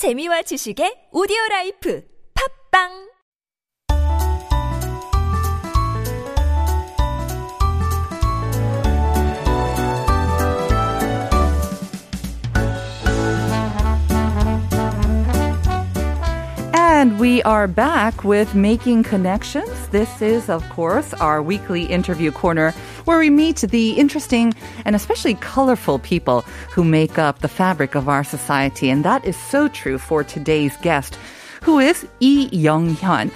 재미와 지식의 오디오 라이프. 팝빵 And we are back with Making Connections. This is, of course, our weekly interview corner where we meet the interesting and especially colorful people who make up the fabric of our society. And that is so true for today's guest, who is Lee Young-hyun.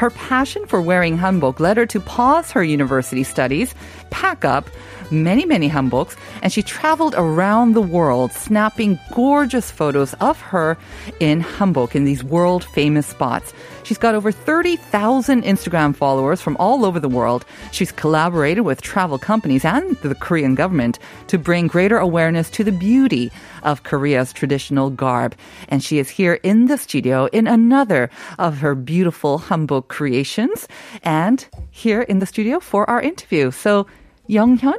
Her passion for wearing hanbok led her to pause her university studies, pack up, many, many hanboks, and she traveled around the world snapping gorgeous photos of her in hanbok in these world famous spots. She's got over 30,000 Instagram followers from all over the world. She's collaborated with travel companies and the Korean government to bring greater awareness to the beauty of Korea's traditional garb. And she is here in the studio in another of her beautiful hanbok creations and here in the studio for our interview. So, Young Hyun,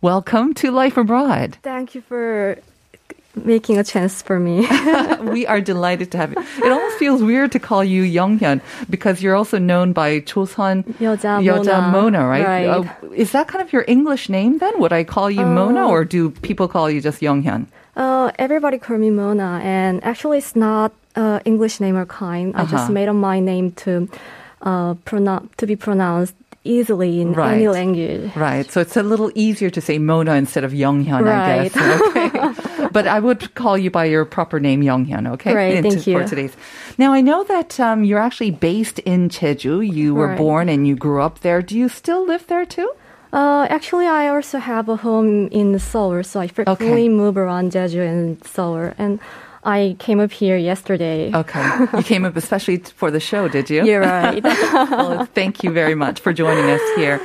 Welcome to Life Abroad. Thank you for making a chance for me. we are delighted to have you. It almost feels weird to call you Younghyun because you're also known by Chosun 여자 Mona, Mona, right? right. Uh, is that kind of your English name then? Would I call you Mona or do people call you just Younghyun? uh, everybody call me Mona, and actually, it's not uh, English name or kind. I just Uh-huh. made up my name to uh, pronoun to be pronounced easily in Right. any language. Right. So it's a little easier to say Mona instead of Younghyun, I guess. Okay. but I would call you by your proper name, Younghyun, okay? Great, In- thank For you. today's. Now, I know that um, you're actually based in Jeju. You were Right. born and you grew up there. Do you still live there too? Uh, actually, I also have a home in Seoul, so I frequently move around Jeju and Seoul, and I came up here yesterday. Okay. You came up especially for the show, did you? You're right. well, thank you very much for joining us here.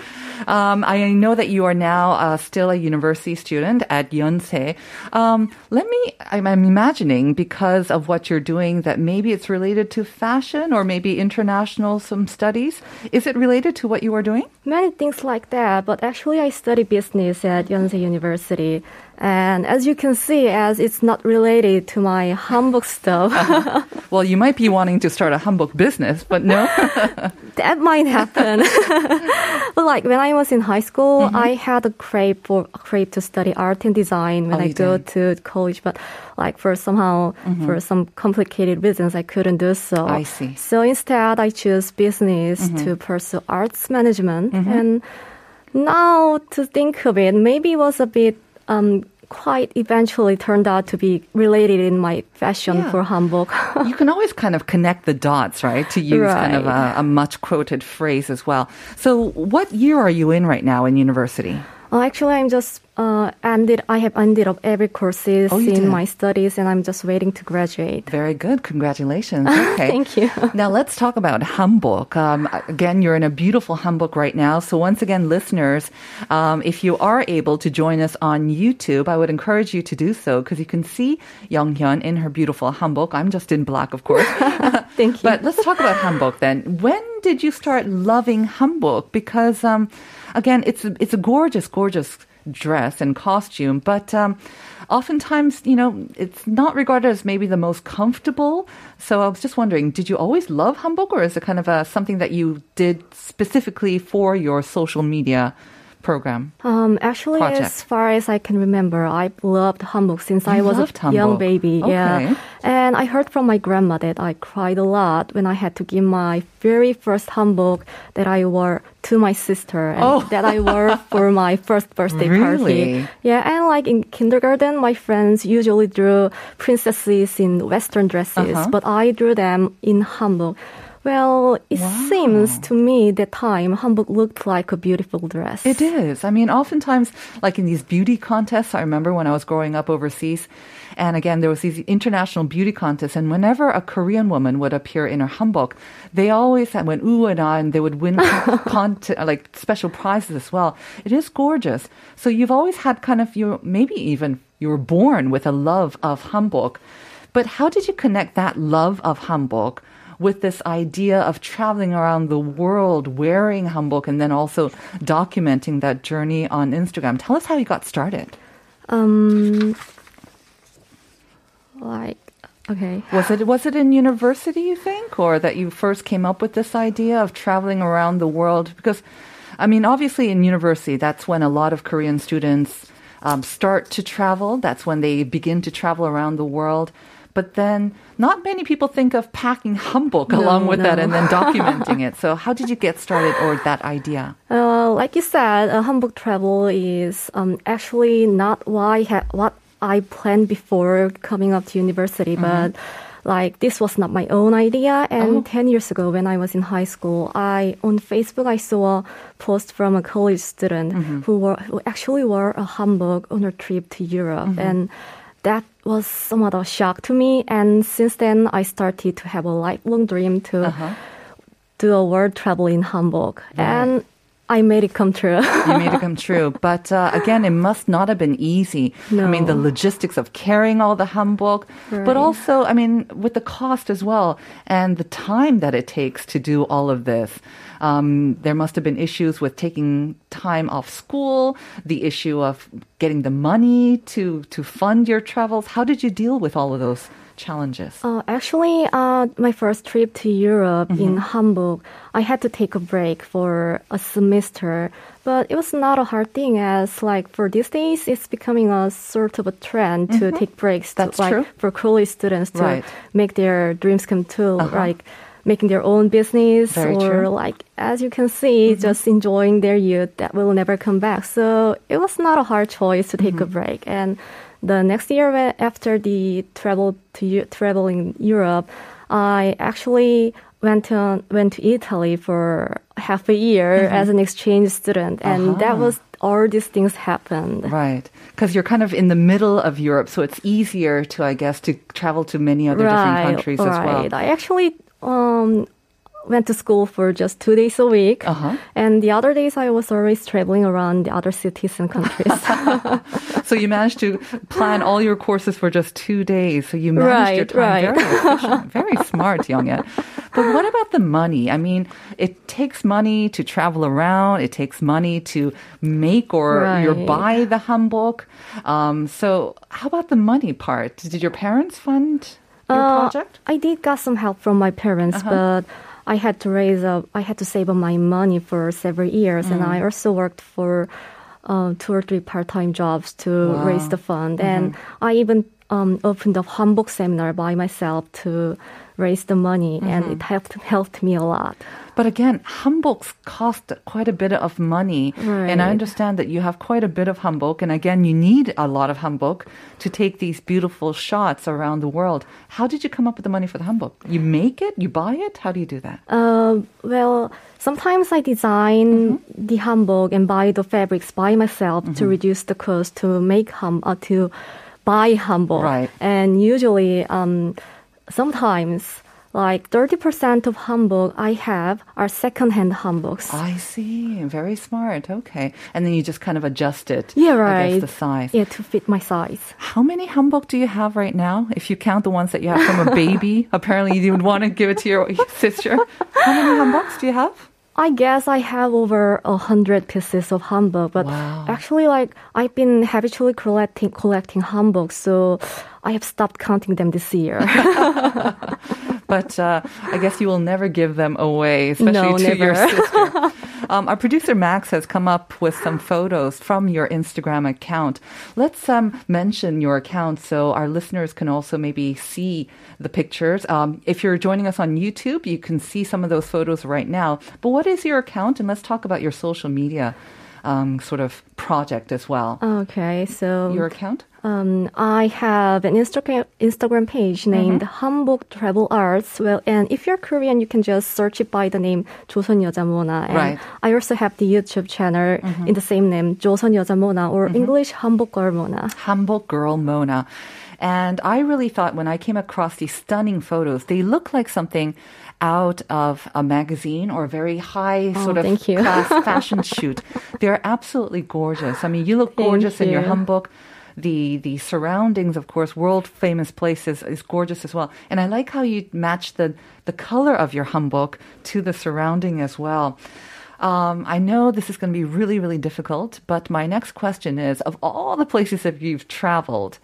Um, I know that you are now uh, still a university student at Yonsei. Um, let me, I'm, I'm imagining because of what you're doing that maybe it's related to fashion or maybe international some studies. Is it related to what you are doing? Many things like that, but actually, I study business at Yonsei University. And as you can see, as it's not related to my hanbok stuff, Well, you might be wanting to start a hanbok business, but no. that might happen. but like when I was in high school, Mm-hmm. I had a crave for a crave to study art and design when Oh, I go did. to college. But like for somehow for some complicated reasons, I couldn't do so. Mm-hmm. I see. Mm-hmm. So instead, I chose business to pursue arts management. And now to think of it, maybe it was a bit um, quite eventually turned out to be related in my fashion Yeah. for hanbok. you can always kind of connect the dots, right? To use kind of a, a much quoted phrase as well. So, what year are you in right now in university? Uh, actually, I'm just uh, ended. I have ended up every courses Oh, in did? my studies, and I'm just waiting to graduate. Very good. Congratulations. Okay. Thank you. Now let's talk about hanbok. Um, again, you're in a beautiful hanbok right now. So once again, listeners, um, if you are able to join us on YouTube, I would encourage you to do so because you can see Young Hyun in her beautiful hanbok. I'm just in black, of course. Thank you. But let's talk about hanbok then. When did you start loving hanbok? Because um, again, it's a, it's a gorgeous, gorgeous dress and costume, but um, oftentimes, you know, it's not regarded as maybe the most comfortable. So I was just wondering, did you always love hanbok, or is it kind of a, something that you did specifically for your social media program? Um, actually, Project. as far as I can remember, I loved hanbok since I was a hanbok. young baby. Okay. Yeah, and I heard from my grandma that I cried a lot when I had to give my very first hanbok that I wore to my sister and Oh. that I wore for my first birthday Really? party. Yeah, and like in kindergarten, my friends usually drew princesses in Western dresses, Uh-huh. but I drew them in hanbok. Well, it Wow. seems to me that time hanbok looked like a beautiful dress. It is. I mean, oftentimes, like in these beauty contests, I remember when I was growing up overseas, and again, there was these international beauty contests, and whenever a Korean woman would appear in her hanbok, they always went ooh and ah, and they would win con- like special prizes as well. It is gorgeous. So you've always had kind of your maybe even you were born with a love of hanbok, but how did you connect that love of hanbok? With this idea of traveling around the world wearing hanbok and then also documenting that journey on Instagram. Tell us how you got started. Um, like Okay. Was it was it in university you think or that you first came up with this idea of traveling around the world because I mean obviously in university that's when a lot of Korean students um, start to travel that's when they begin to travel around the world but then not many people think of packing hanbok No, along with that and then documenting it. So how did you get started or that idea? Uh, like you said, uh, hanbok travel is um, actually not why ha- what I planned before coming up to university, but like this was not my own idea. And Oh. 10 years ago, when I was in high school, I on Facebook I saw a post from a college student who were who actually wore a hanbok on a trip to Europe, and that was somewhat a shock to me. And since then, I started to have a lifelong dream to do a world travel in hanbok, and I made it come true. you made it come true. But uh, again, it must not have been easy. I mean, the logistics of carrying all the hanbok, but also, I mean, with the cost as well and the time that it takes to do all of this. Um, there must have been issues with taking time off school, the issue of getting the money to to fund your travels. How did you deal with all of those challenges? Uh, actually, uh, my first trip to Europe in Mm-hmm. hanbok, I had to take a break for a semester. But it was not a hard thing, as like for these days, it's becoming a sort of a trend to take breaks. Mm-hmm. That's to, like, true. for college students to Right. make their dreams come true, Uh-huh. like making their own business Very true. or like as you can see, Mm-hmm. just enjoying their youth that will never come back. So it was not a hard choice to take Mm-hmm. a break. And the next year after the travel to travel in Europe, I actually went to went to Italy for half a year as an exchange student, and that Uh-huh. was all these things happened. Right. Because you're kind of in the middle of Europe, so it's easier to, I guess, to travel to many other different countries as well. right. I actually um, went to school for just two days a week, Uh-huh. and the other days I was always traveling around the other cities and countries. So you managed to plan all your courses for just two days. So you managed your time Right, right. very efficient, very smart, Younghyun. But what about the money? I mean, it takes money to travel around. It takes money to make or Right. buy the hanbok. Um, so how about the money part? Did your parents fund your Uh, project? I did got some help from my parents, Uh-huh. but I had to raise up. I had to save up my money for several years, and Mm-hmm. I also worked for uh, two or three part-time jobs to Wow. raise the fund. Mm-hmm. And I even um, opened a hanbok seminar by myself to raise the money, and Mm-hmm. it helped helped me a lot. But again, hanboks cost quite a bit of money. And I understand that you have quite a bit of hanbok. And again, you need a lot of hanbok to take these beautiful shots around the world. How did you come up with the money for the hanbok? You make it? You buy it? How do you do that? Uh, well, sometimes I design Mm-hmm. the hanbok and buy the fabrics by myself to Mm-hmm. reduce the cost to make ham uh, to buy hanbok. Right. And usually, um, sometimes like 30% of hanbok I have are second-hand hanboks. I see. Very smart. Okay. And then you just kind of adjust it. yeah, right. guess the size. Yeah, to fit my size. How many hanbok do you have right now? If you count the ones that you have from a baby, apparently you would want to give it to your sister. How many hanboks do you have? I guess I have over a hundred pieces of hanbok, but Wow. actually, like I've been habitually collecting collecting hanboks, so I have stopped counting them this year. but uh, I guess you will never give them away, especially No, to your sister. um, our producer Max has come up with some photos from your Instagram account. Let's um, mention your account so our listeners can also maybe see the pictures. Um, if you're joining us on YouTube, you can see some of those photos right now. But what is your account? And let's talk about your social media um, sort of project as well. okay, so your account? um, I have an Instagram Instagram page named Hanbok Travel Arts. Well, and if you're Korean, you can just search it by the name 조선 여자 모나. And Right. I also have the YouTube channel in the same name, 조선 여자 모나, or English Hanbok Girl Mona. Hamburg girl Mona. And I really thought when I came across these stunning photos, they look like something out of a magazine or a very high sort of Oh, thank you. class fashion shoot. They're absolutely gorgeous. I mean, you look Thank gorgeous in your you. hanbok. The the surroundings, of course, world famous places is gorgeous as well. And I like how you match the the color of your hanbok to the surrounding as well. Um, I know this is going to be really, really difficult, but my next question is: of all the places that you've traveled,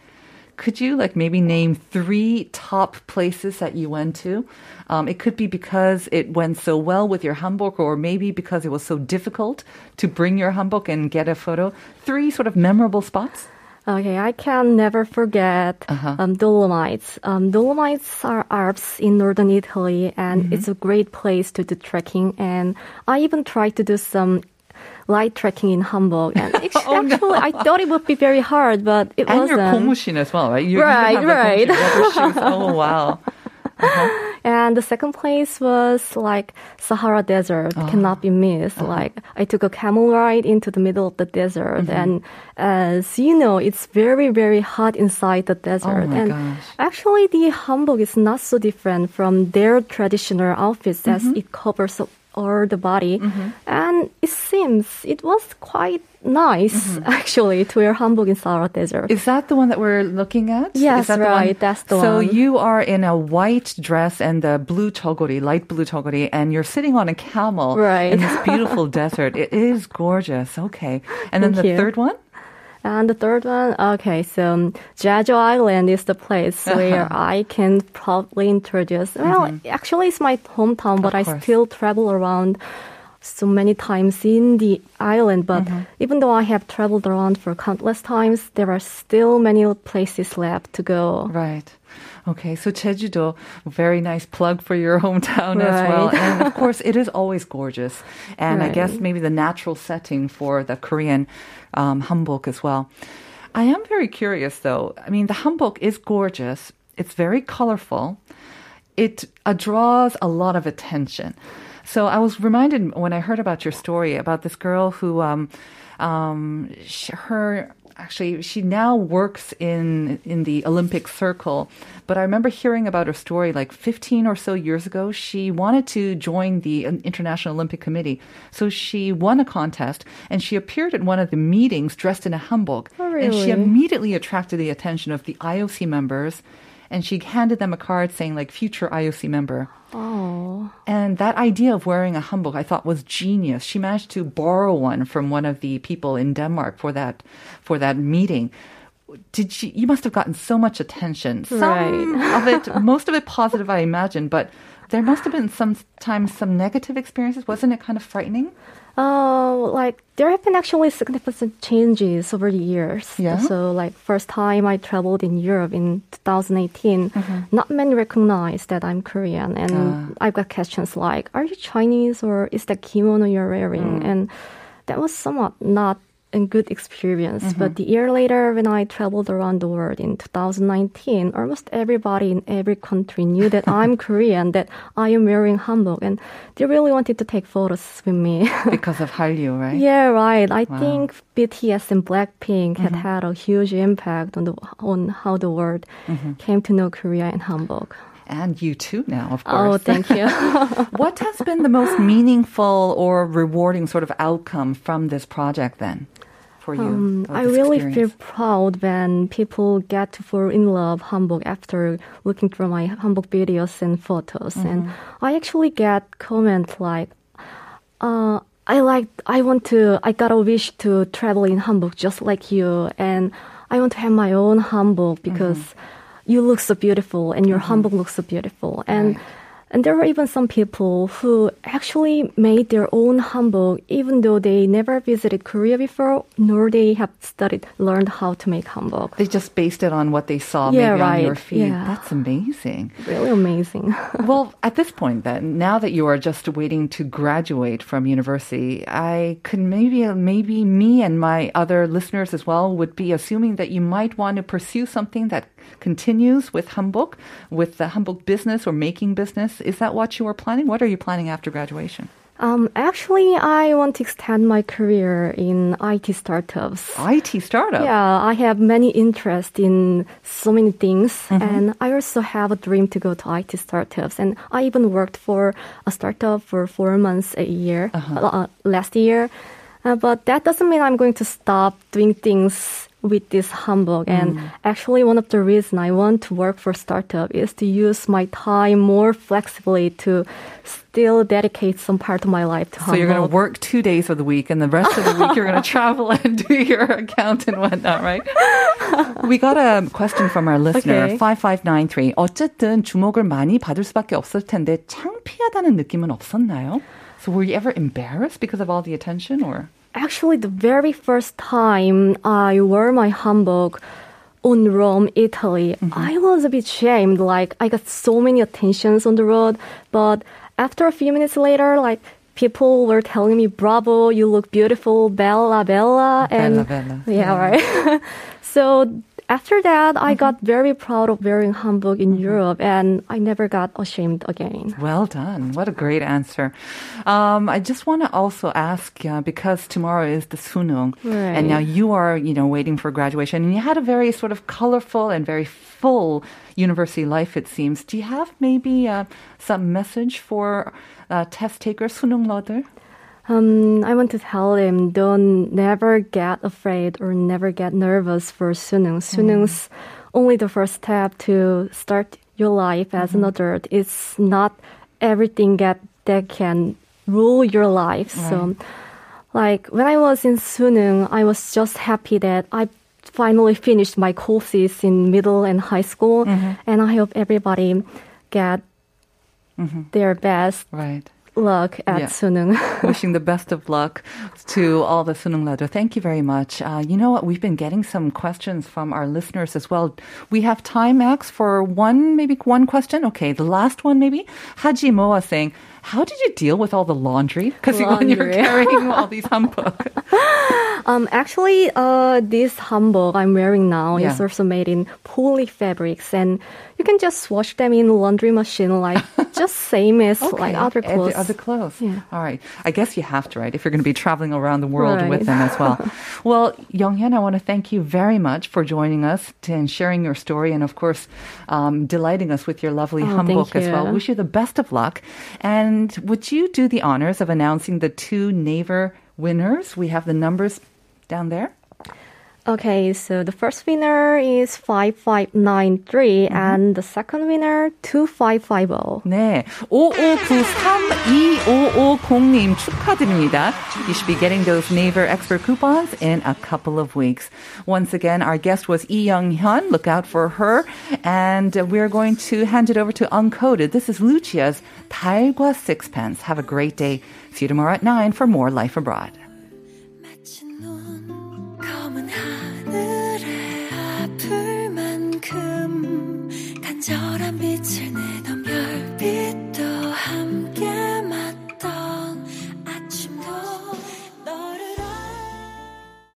could you like maybe name three top places that you went to? Um, it could be because it went so well with your hanbok, or maybe because it was so difficult to bring your hanbok and get a photo. Three sort of memorable spots. Okay, I can never forget uh-huh. um, Dolomites. Um, Dolomites are Alps in northern Italy, and mm-hmm. it's a great place to do trekking. And I even tried to do some light trekking in hanbok. And oh, actually, no. I thought it would be very hard, but it and wasn't. And your Pomushin as well, right? You, right, right. Oh, wow. Uh-huh. And the second place was like Sahara Desert, Ah. cannot be missed. Uh-huh. Like I took a camel ride into the middle of the desert, Mm-hmm. and as you know, it's very very hot inside the desert. Oh and gosh. actually, the hanbok is not so different from their traditional outfits as Mm-hmm. it covers all the body, and it seems it was quite nice actually to wear hanbok in Sahara Desert. Mm-hmm. Is that the one that we're looking at? Yes, Is that right, that's the so one. So you are in a white dress and the blue chogori, light blue chogori, and you're sitting on a camel Right. in this beautiful desert. It is gorgeous. Okay. And then the you. third one? And the third one, okay, so Jeju Island is the place Uh-huh. where I can probably introduce. Well, actually, it's my hometown, but Mm-hmm. I still travel around so many times in the island. But Mm-hmm. even though I have traveled around for countless times, there are still many places left to go. Right. Okay, so Jeju-do, very nice plug for your hometown as well. And of course, it is always gorgeous. And I guess maybe the natural setting for the Korean um, hanbok as well. I am very curious though. I mean, the hanbok is gorgeous. It's very colorful. It uh, draws a lot of attention. So I was reminded when I heard about your story about this girl who, um, um, sh her actually she now works in in the Olympic circle. But I remember hearing about her story like 15 or so years ago. She wanted to join the um, International Olympic Committee, so she won a contest and she appeared at one of the meetings dressed in a hanbok, Oh, and she oh, immediately attracted the attention of the IOC members. And she handed them a card saying like future IOC member. Oh, And that idea of wearing a hanbok, I thought was genius. She managed to borrow one from one of the people in Denmark for that for that meeting. Did she? You must have gotten so much attention. Some Right. of it, most of it positive, I imagine, but there must have been sometimes some negative experiences. Wasn't it kind of frightening? Oh, like there have been actually significant changes over the years. Yeah? So, like first time I traveled in Europe in 2018, Mm-hmm. not many recognize that I'm Korean, and Ah. I've got questions like, "Are you Chinese or is that kimono you're Mm. wearing?" And that was somewhat not a good experience. Mm-hmm. But the year later, when I traveled around the world in 2019, almost everybody in every country knew that I'm Korean, that I am wearing hanbok, and they really wanted to take photos with me. Because of Hallyu, right? Yeah, right. I Wow. think BTS and Blackpink had Mm-hmm. had a huge impact on the on how the world Mm-hmm. came to know Korea and hanbok. And you too now, of course. Oh, course. thank you. what has been the most meaningful or rewarding sort of outcome from this project then for you? Um, I this really feel proud when people get to fall in love hanbok after looking through my hanbok videos and photos. And Mm-hmm. I actually get comments like, uh, I like, I want to, I got a wish to travel in hanbok just like you. And I want to have my own hanbok because Mm-hmm. you look so beautiful and your hanbok looks so beautiful. And Right. And there were even some people who actually made their own hanbok, even though they never visited Korea before, nor they have studied, learned how to make hanbok. They just based it on what they saw Yeah, maybe on your right. feed. Yeah. That's amazing. Really amazing. well, at this point, then, now that you are just waiting to graduate from university, I could maybe, maybe me and my other listeners as well would be assuming that you might want to pursue something that continues with hanbok, with the hanbok business or making business. Is that what you are planning? What are you planning after graduation? um, actually, I want to extend my career in IT startups. IT startup. Yeah, I have many interests in so many things, Mm-hmm. and I also have a dream to go to IT startups. And I even worked for a startup for four months a year Uh-huh. uh, last year. Uh, but that doesn't mean I'm going to stop doing things with this hanbok. And mm. actually, one of the reasons I want to work for startup is to use my time more flexibly to still dedicate some part of my life to. So you're going to work two days of the week, and the rest of the week you're going to travel and do your account and whatnot, right? we got a question from our listener okay. 5593. 어쨌든 주목을 많이 받을 수밖에 없을 텐데 창피하다는 느낌은 없었나요? So were you ever embarrassed because of all the attention, or? Actually, the very first time I wore my hanbok on Rome, Italy, mm-hmm. I was a bit shamed. Like, I got so many attentions on the road. But after a few minutes later, like, people were telling me, bravo, you look beautiful, bella, bella. Bella, bella. Yeah, right. so after that, I got very proud of wearing hanbok in Europe and I never got ashamed again. Well done. What a great answer. Um, I just want to also ask, uh, because tomorrow is the Sunung, and now you are, you know, waiting for graduation, and you had a very sort of colorful and very full university life, it seems. Do you have maybe uh, some message for uh, test takers, Sunung Loder? Um, I want to tell him don't never get afraid or never get nervous for Sunung. Mm. Sunung's only the first step to start your life as an mm-hmm. adult. It's not everything that that can rule your life. So, like when I was in Sunung, I was just happy that I finally finished my courses in middle and high school, mm-hmm. and I hope everybody get mm-hmm. their best Right. Luck at Yeah. Sunung. Wishing the best of luck to all the Sunung Lado. Thank you very much. Uh, you know what? We've been getting some questions from our listeners as well. We have time, Max, for one, maybe one question. Okay, the last one, maybe. Haji Moa saying, how did you deal with all the laundry? Because when you're carrying all these hanbok. Um, actually, uh, this hanbok I'm wearing now is also made in poly fabrics, and you can just wash them in laundry machine, like just same as like other clothes. Other clothes. Yeah. All right. I guess you have to, right? If you're going to be traveling around the world with them as well. well, Younghyun, I want to thank you very much for joining us and sharing your story, and of course, um, delighting us with your lovely Oh, hanbok as well. Wish you the best of luck. And would you do the honors of announcing the two Naver winners? We have the numbers down there. Okay, so the first winner is 5593, Mm-hmm. and the second winner 2550. 네. 5593250님 축하드립니다. You should be getting those Naver expert coupons in a couple of weeks. Once again, our guest was Lee Young Hyun. Look out for her. And uh, we're going to hand it over to Uncoded. This is Lucia's 달과 Sixpence. Have a great day. See you tomorrow at 9 for more Life Abroad.